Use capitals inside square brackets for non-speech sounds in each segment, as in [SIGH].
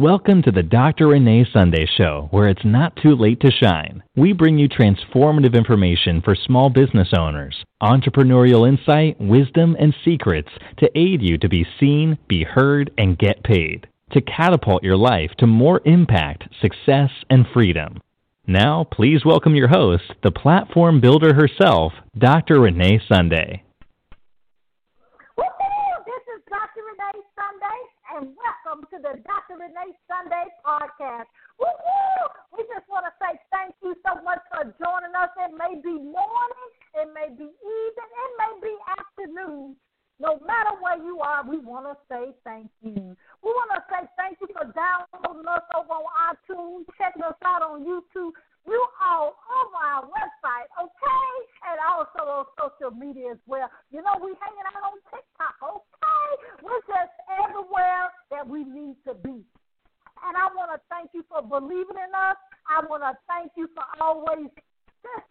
Welcome to the Dr. Renee Sunday Show, where it's not too late to shine. We bring you transformative information for small business owners, entrepreneurial insight, wisdom, and secrets to aid you to be seen, be heard, and get paid, to catapult your life to more impact, success, and freedom. Now, please welcome your host, the platform builder herself, Dr. Renee Sunday. Woohoo! This is Dr. Renee Sunday, and welcome to the Dr. Renee Sunday podcast. Woohoo! We just want to say thank you so much for joining us. It may be morning, it may be evening, it may be afternoon. No matter where you are, we want to say thank you. We want to say thank you for downloading us over on iTunes, checking us out on YouTube. You all over our website, okay? And also on social media as well. You know, we hanging out on TikTok, okay? We're just everywhere that we need to be. And I want to thank you for believing in us. I want to thank you for always just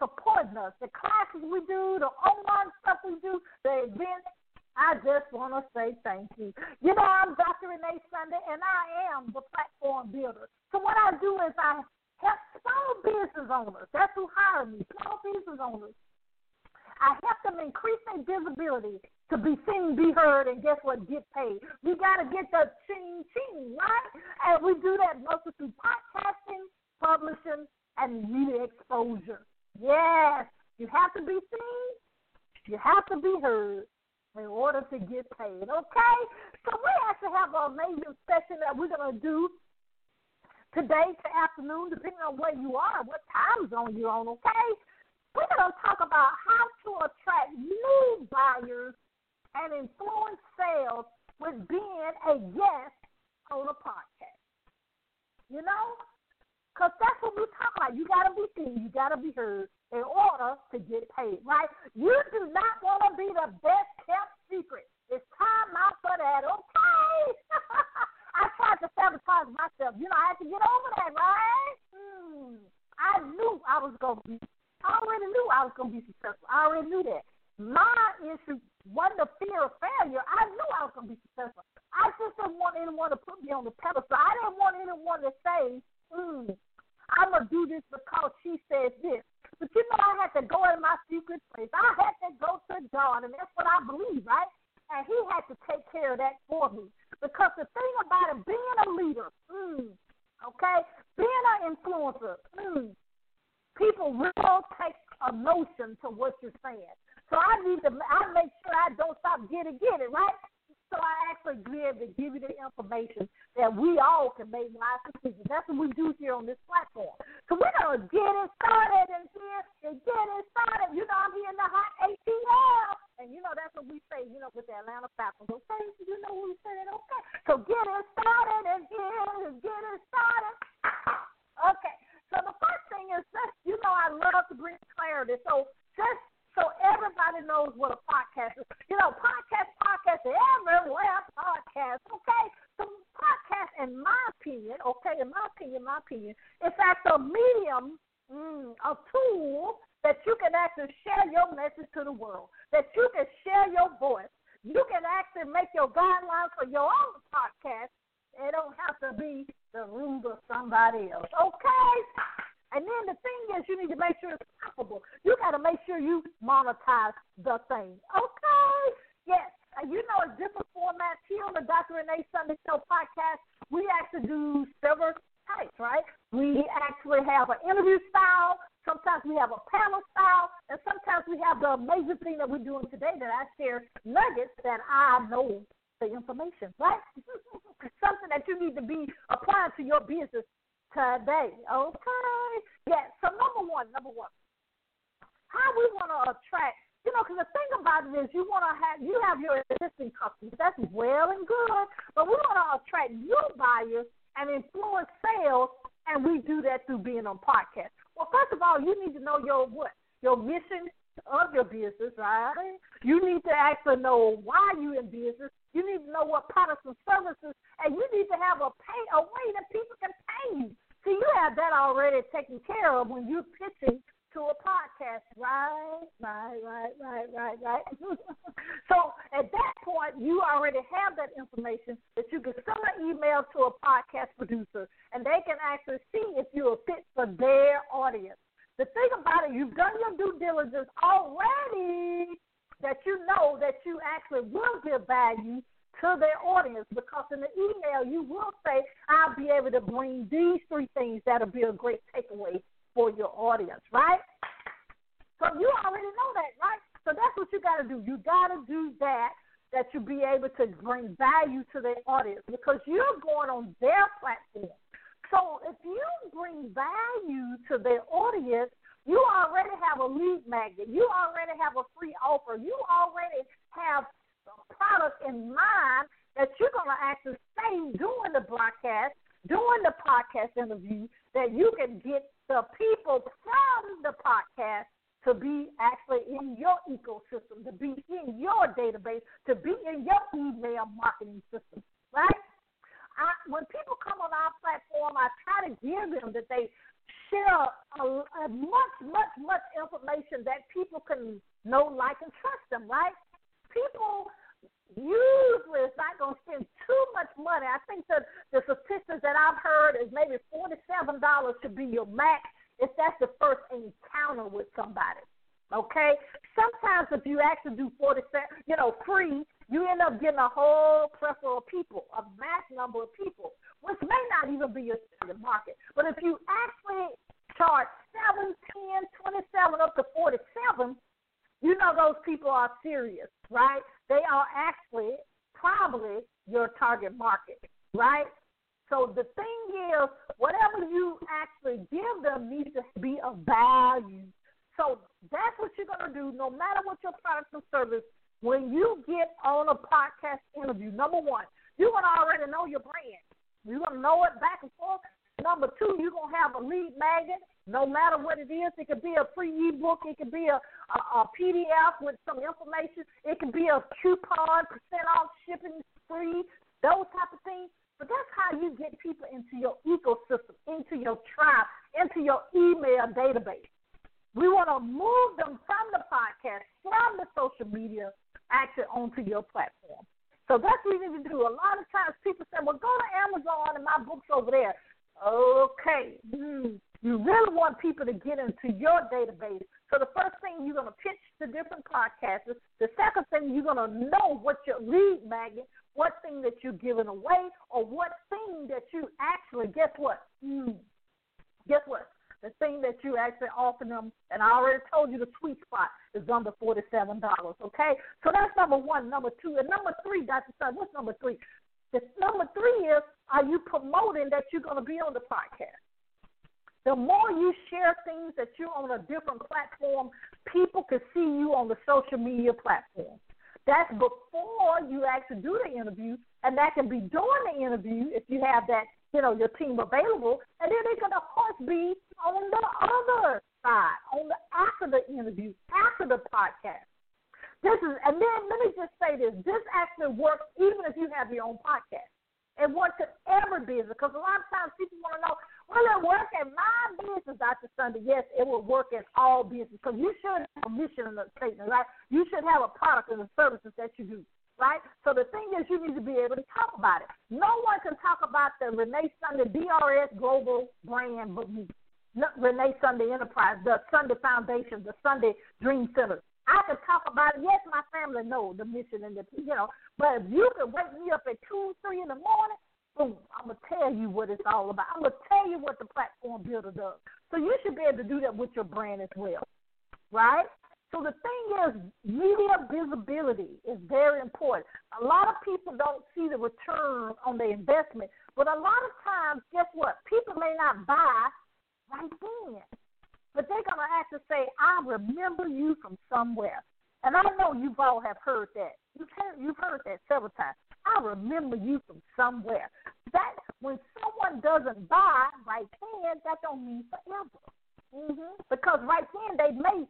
supporting us. The classes we do, the online stuff we do, the events. I just want to say thank you. You know, I'm Dr. Renee Sunday, and I am the platform builder. So what I do is I help small business owners. That's who hire me, small business owners. I help them increase their visibility to be seen, be heard, and guess what? Get paid. We got to get the ching ching, right? And we do that mostly through podcasting, publishing, and media exposure. Yes, you have to be seen, you have to be heard in order to get paid, okay? So we actually have an amazing session that we're going to do today to afternoon, depending on where you are, what time zone you're on, okay? We're going to talk about how to attract new buyers and influence sales with being a guest on a podcast. You know? Because that's what we talk about. You got to be seen, you got to be heard in order to get paid, right? You do not want to be the best kept secret. It's time out for that, okay? [LAUGHS] I tried to sabotage myself. You know, I had to get over that, right? Hmm. I knew I was going to be, I already knew I was going to be successful. I already knew that. My issue wasn't the fear of failure. I knew I was going to be successful. I just didn't want anyone to put me on the pedestal. I didn't want anyone to say, hmm, I'm going to do this because she said this. But you know, I had to go in my secret place. I had to go to God, and that's what I believe, right? And He had to take care of that for me. Because the thing about it, being a leader, mm, okay, being an influencer, mm, people will take a notion to what you're saying. So I need to, I make sure I don't stop getting get it, right? So I actually give to give you the information that we all can make wise decisions. That's what we do here on this platform. So we're gonna get it started and here and get it started. You know, I'm here in the hot ATL. And you know that's what we say, you know, with the Atlanta Falcons. Okay, you know we say that. Okay, so get it started and here and get it started. Okay, so the first thing is just, you know, I love to clarity. So just so everybody knows what a podcast is. You know, podcast, podcast, everywhere podcast, okay? So podcast, in my opinion, okay, in my opinion, my opinion, it's actually a medium, mm, a tool that you can actually share your message to the world, that you can share your voice. You can actually make your guidelines for your own podcast. It don't have to be the rules of somebody else, okay? And then the thing is, you need to make sure it's profitable. You got to make sure you monetize the thing. Okay? Yes. You know, it's different formats here on the Dr. Renee Sunday Show podcast. We actually do several types, right? We actually have an interview style. Sometimes we have a panel style. And sometimes we have the amazing thing that we're doing today that I share nuggets that I know the information, right? [LAUGHS] Something that you need to be applying to your business today. Okay. Yeah. So number one, number one, how we want to attract. You know, because the thing about it is, you want to have you have your existing customers. That's well and good, but we want to attract new buyers and influence sales, and we do that through being on podcasts. Well, first of all, you need to know your what your mission of your business, right? You need to actually know why you in business. You need to know what products and services, and you need to have a pay a way that people can pay you. See, you have that already taken care of when you're pitching to a podcast. Right, right, right, right, right, right. [LAUGHS] so at that point, you already have that information that you can send an email to a podcast producer, and they can actually see if you're a fit for their audience. The thing about it, you've done your due diligence already that you know that you actually will give value to their audience because in the email you will say, I'll be able to bring these three things that'll be a great takeaway for your audience, right? So you already know that, right? So that's what you got to do. You got to do that, that you be able to bring value to their audience because you're going on their platform. So if you bring value to their audience, you already have a lead magnet. You already have a free offer. You already have product in mind that you're going to actually say during the broadcast, during the podcast interview, that you can get the people from the podcast to be actually in your ecosystem, to be in your database, to be in your email marketing system, right? I, when people come on our platform, I try to give them that they share a, a much, much, much information that people can know, like, and trust them, right? People usually is not going to spend too much money. I think that the statistics that I've heard is maybe $47 should be your max if that's the first encounter with somebody. Okay? Sometimes if you actually do 47, you know, free, you end up getting a whole plethora of people, a mass number of people, which may not even be your target market. But if you actually charge 7, 10, 27 up to 47, you know those people are serious, right? They are actually probably your target market, right? So the thing is, whatever you actually give them needs to be of value. So that's what you're going to do, no matter what your product or service when you get on a podcast interview, number one, you're going to already know your brand. You're going to know it back and forth. Number two, you're going to have a lead magnet, no matter what it is. It could be a free ebook. It could be a, a, a PDF with some information. It could be a coupon, percent off shipping free, those type of things. But that's how you get people into your ecosystem, into your tribe, into your email database. We want to move them from the podcast, from the social media, actually onto your platform. So that's what you need to do. A lot of times people say, well, go to Amazon and my book's over there. Okay. Mm. You really want people to get into your database. So the first thing you're going to pitch to different podcasters. The second thing you're going to know what your lead magnet, what thing that you're giving away, or what thing that you actually, guess what? Mm. Guess what? the thing that you actually offer them, and I already told you the sweet spot is under forty-seven dollars. Okay, so that's number one. Number two, and number three, Doctor Sun. What's number three? The number three is: Are you promoting that you're going to be on the podcast? The more you share things that you're on a different platform, people can see you on the social media platform. That's before you actually do the interview, and that can be during the interview if you have that you know, your team available, and then they can of course be on the other side, on the after the interview, after the podcast. This is, and then let me just say this: this actually works even if you have your own podcast. It works in every business because a lot of times people want to know, will it work in my business, Dr. Sunday? Yes, it will work in all business because you should have a mission and a statement, right? You should have a product and the services that you do right? So the thing is, you need to be able to talk about it. No one can talk about the Renee Sunday DRS Global brand but me. Renee Sunday Enterprise, the Sunday Foundation, the Sunday Dream Center. I can talk about it. Yes, my family knows the mission and the you know, but if you can wake me up at two, three in the morning, boom, I'm gonna tell you what it's all about. I'm gonna tell you what the platform builder does. So you should be able to do that with your brand as well, right? So the thing is, media visibility is very important. A lot of people don't see the return on their investment, but a lot of times, guess what? People may not buy right then, but they're gonna have to say, "I remember you from somewhere." And I know you've all have heard that. You've heard, you've heard that several times. I remember you from somewhere. That when someone doesn't buy right then, that don't mean forever. Mm-hmm. Because right then they may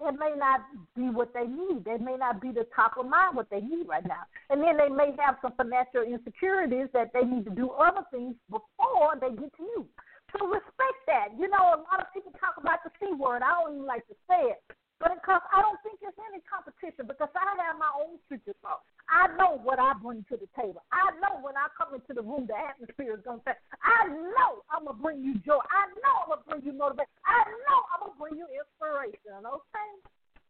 it may not be what they need. They may not be the top of mind what they need right now. And then they may have some financial insecurities that they need to do other things before they get to you. To respect that. You know, a lot of people talk about the C word. I don't even like to say it. But because I don't think it's any competition because I have my own secret sauce. I know what I bring to the table. I know when I come into the room, the atmosphere is going to say, I know I'm going to bring you joy. I know I'm going to bring you motivation. I know I'm going to bring you inspiration, okay?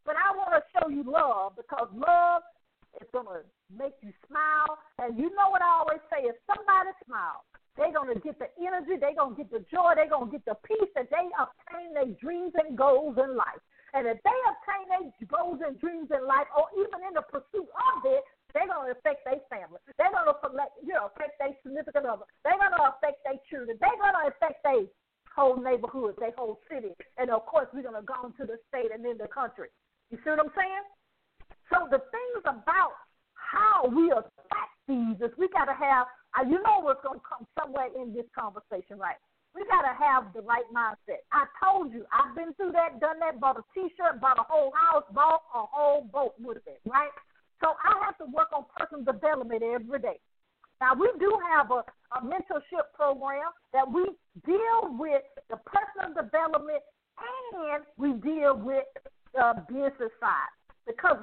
But I want to show you love because love is going to make you smile. And you know what I always say, if somebody smiles, they're going to get the energy, they're going to get the joy, they're going to get the peace that they obtain their dreams and goals in life. And if they obtain their goals and dreams in life, or even in the pursuit of it, they're going to affect their family. They're going to you know, affect their significant other. They're going to affect their children. They're going to affect their whole neighborhood, their whole city. And of course, we're going to go into the state and then the country. You see what I'm saying? So the things about how we affect these is we got to have, uh, you know what's going to come somewhere in this conversation, right? We got to have the right mindset. I told you, I've been through that, done that, bought a T-shirt, bought a whole house, bought a whole boat with it, right? So I have to work on personal development every day. Now we do have a, a mentorship program that we deal with the personal development and we deal with the business side because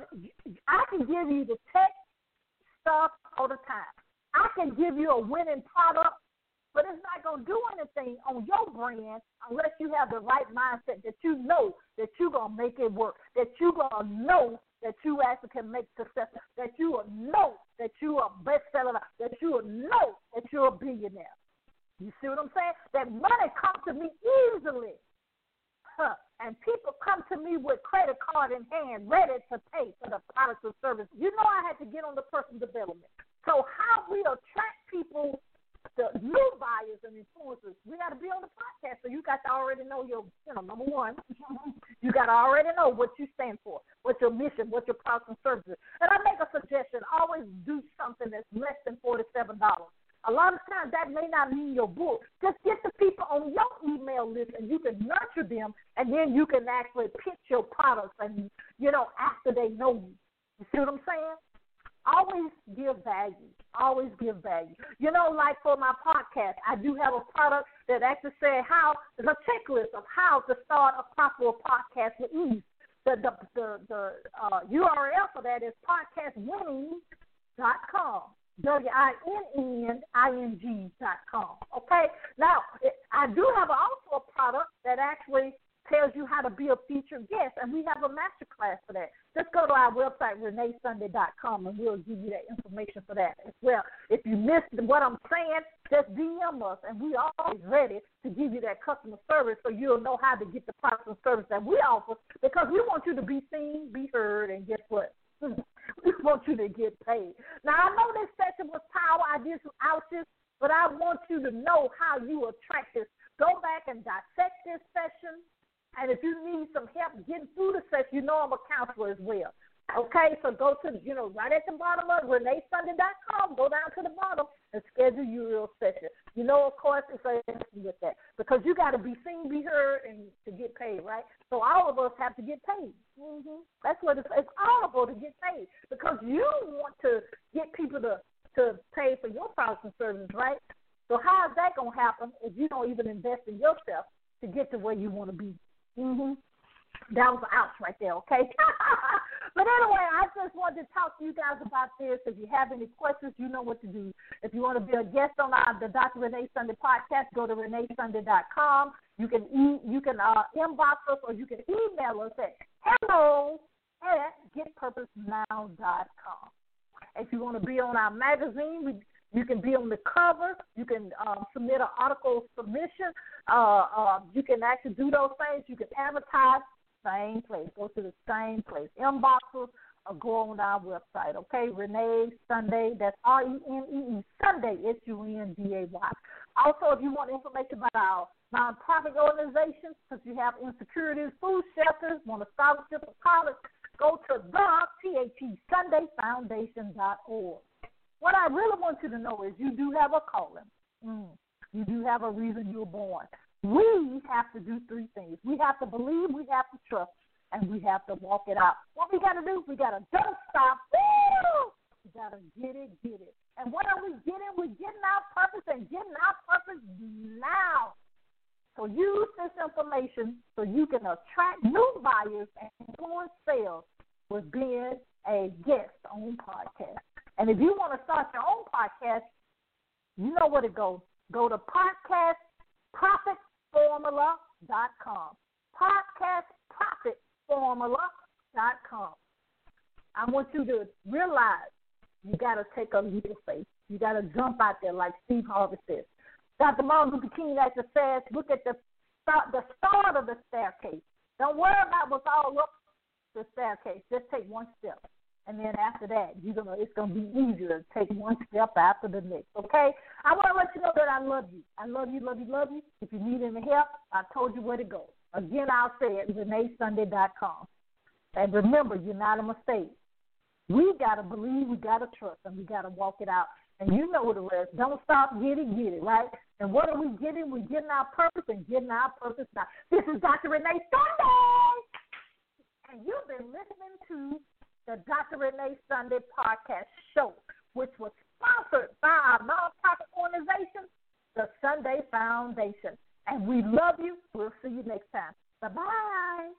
I can give you the tech stuff all the time. I can give you a winning product but it's not going to do anything on your brand unless you have the right mindset that you know that you're going to make it work, that you're going to know that you actually can make success, that you will know that you are bestseller, that you will know that you're a billionaire. You see what I'm saying? That money comes to me easily. Huh. And people come to me with credit card in hand, ready to pay for the products or service. You know I had to get on the personal development. So how we attract people the new buyers and influencers, we got to be on the podcast. So you got to already know your, you know, number one, [LAUGHS] you got to already know what you stand for, what your mission, what your products and services. And I make a suggestion: always do something that's less than forty-seven dollars. A lot of times that may not mean your book. Just get the people on your email list, and you can nurture them, and then you can actually pitch your products, and you know after they know you. You see what I'm saying? Always give value. Always give value. You know, like for my podcast, I do have a product that actually says how the checklist of how to start a profitable podcast with ease. The the the, the uh, URL for that is podcastwinning.com. W I N N I N G dot com. Okay. Now I do have also a product that actually tells you how to be a featured guest, and we have a master class for that. Just go to our website, reneesunday.com, and we'll give you that information for that as well. If you missed what I'm saying, just DM us, and we are always ready to give you that customer service so you'll know how to get the products and service that we offer because we want you to be seen, be heard, and guess what? [LAUGHS] we want you to get paid. Now, I know this session was power. I did some ouches, but I want you to know how you attract this. Go back and dissect this session and if you need some help getting through the session, you know I'm a counselor as well. Okay, so go to, you know, right at the bottom of ReneeSunday.com, go down to the bottom and schedule your real session. You know, of course, it's a with that because you got to be seen, be heard, and to get paid, right? So all of us have to get paid. Mm-hmm. That's what it's, it's honorable to get paid because you want to get people to to pay for your products and services, right? So how is that going to happen if you don't even invest in yourself to get to where you want to be? Mhm. That was an ouch right there, okay? [LAUGHS] but anyway, I just wanted to talk to you guys about this. If you have any questions, you know what to do. If you want to be a guest on our, the Dr. Renee Sunday podcast, go to reneesunday.com. You can e- you can uh, inbox us or you can email us at hello at getpurposenow.com. If you want to be on our magazine, we you can be on the cover. You can um, submit an article submission. Uh, uh, you can actually do those things. You can advertise. Same place. Go to the same place. Inboxes or go on our website. Okay, Renee Sunday. That's R E N E E Sunday. S U N D A Y. Also, if you want information about our nonprofit organizations, because you have insecurities, food shelters, want a scholarship for college, go to the T H E Sunday Foundation dot org. What I really want you to know is you do have a calling. Mm. You do have a reason you were born. We have to do three things. We have to believe, we have to trust, and we have to walk it out. What we got to do? We got to don't stop. Woo! We got to get it, get it. And what are we getting? We're getting our purpose and getting our purpose now. So use this information so you can attract new buyers and influence sales with being a guest on podcast. And if you want to start your own podcast, you know where to go. Go to podcastprofitformula.com. Podcastprofitformula.com. I want you to realize you got to take a leap of faith. You got to jump out there like Steve Harvey says. Dr. Martin Luther King actually says, look at the the start of the staircase. Don't worry about what's all up the staircase. Just take one step. And then after that, you're gonna it's gonna be easier to take one step after the next. Okay? I wanna let you know that I love you. I love you, love you, love you. If you need any help, I told you where to go. Again, I'll say it, ReneeSunday.com. And remember, you're not a mistake. We gotta believe, we gotta trust, and we gotta walk it out. And you know the rest. Don't stop, get it, get it, right? And what are we getting? We're getting our purpose and getting our purpose now. This is Dr. Renee Sunday. And you've been listening to the Dr. Renee Sunday podcast show, which was sponsored by our nonprofit organization, the Sunday Foundation. And we love you. We'll see you next time. Bye bye.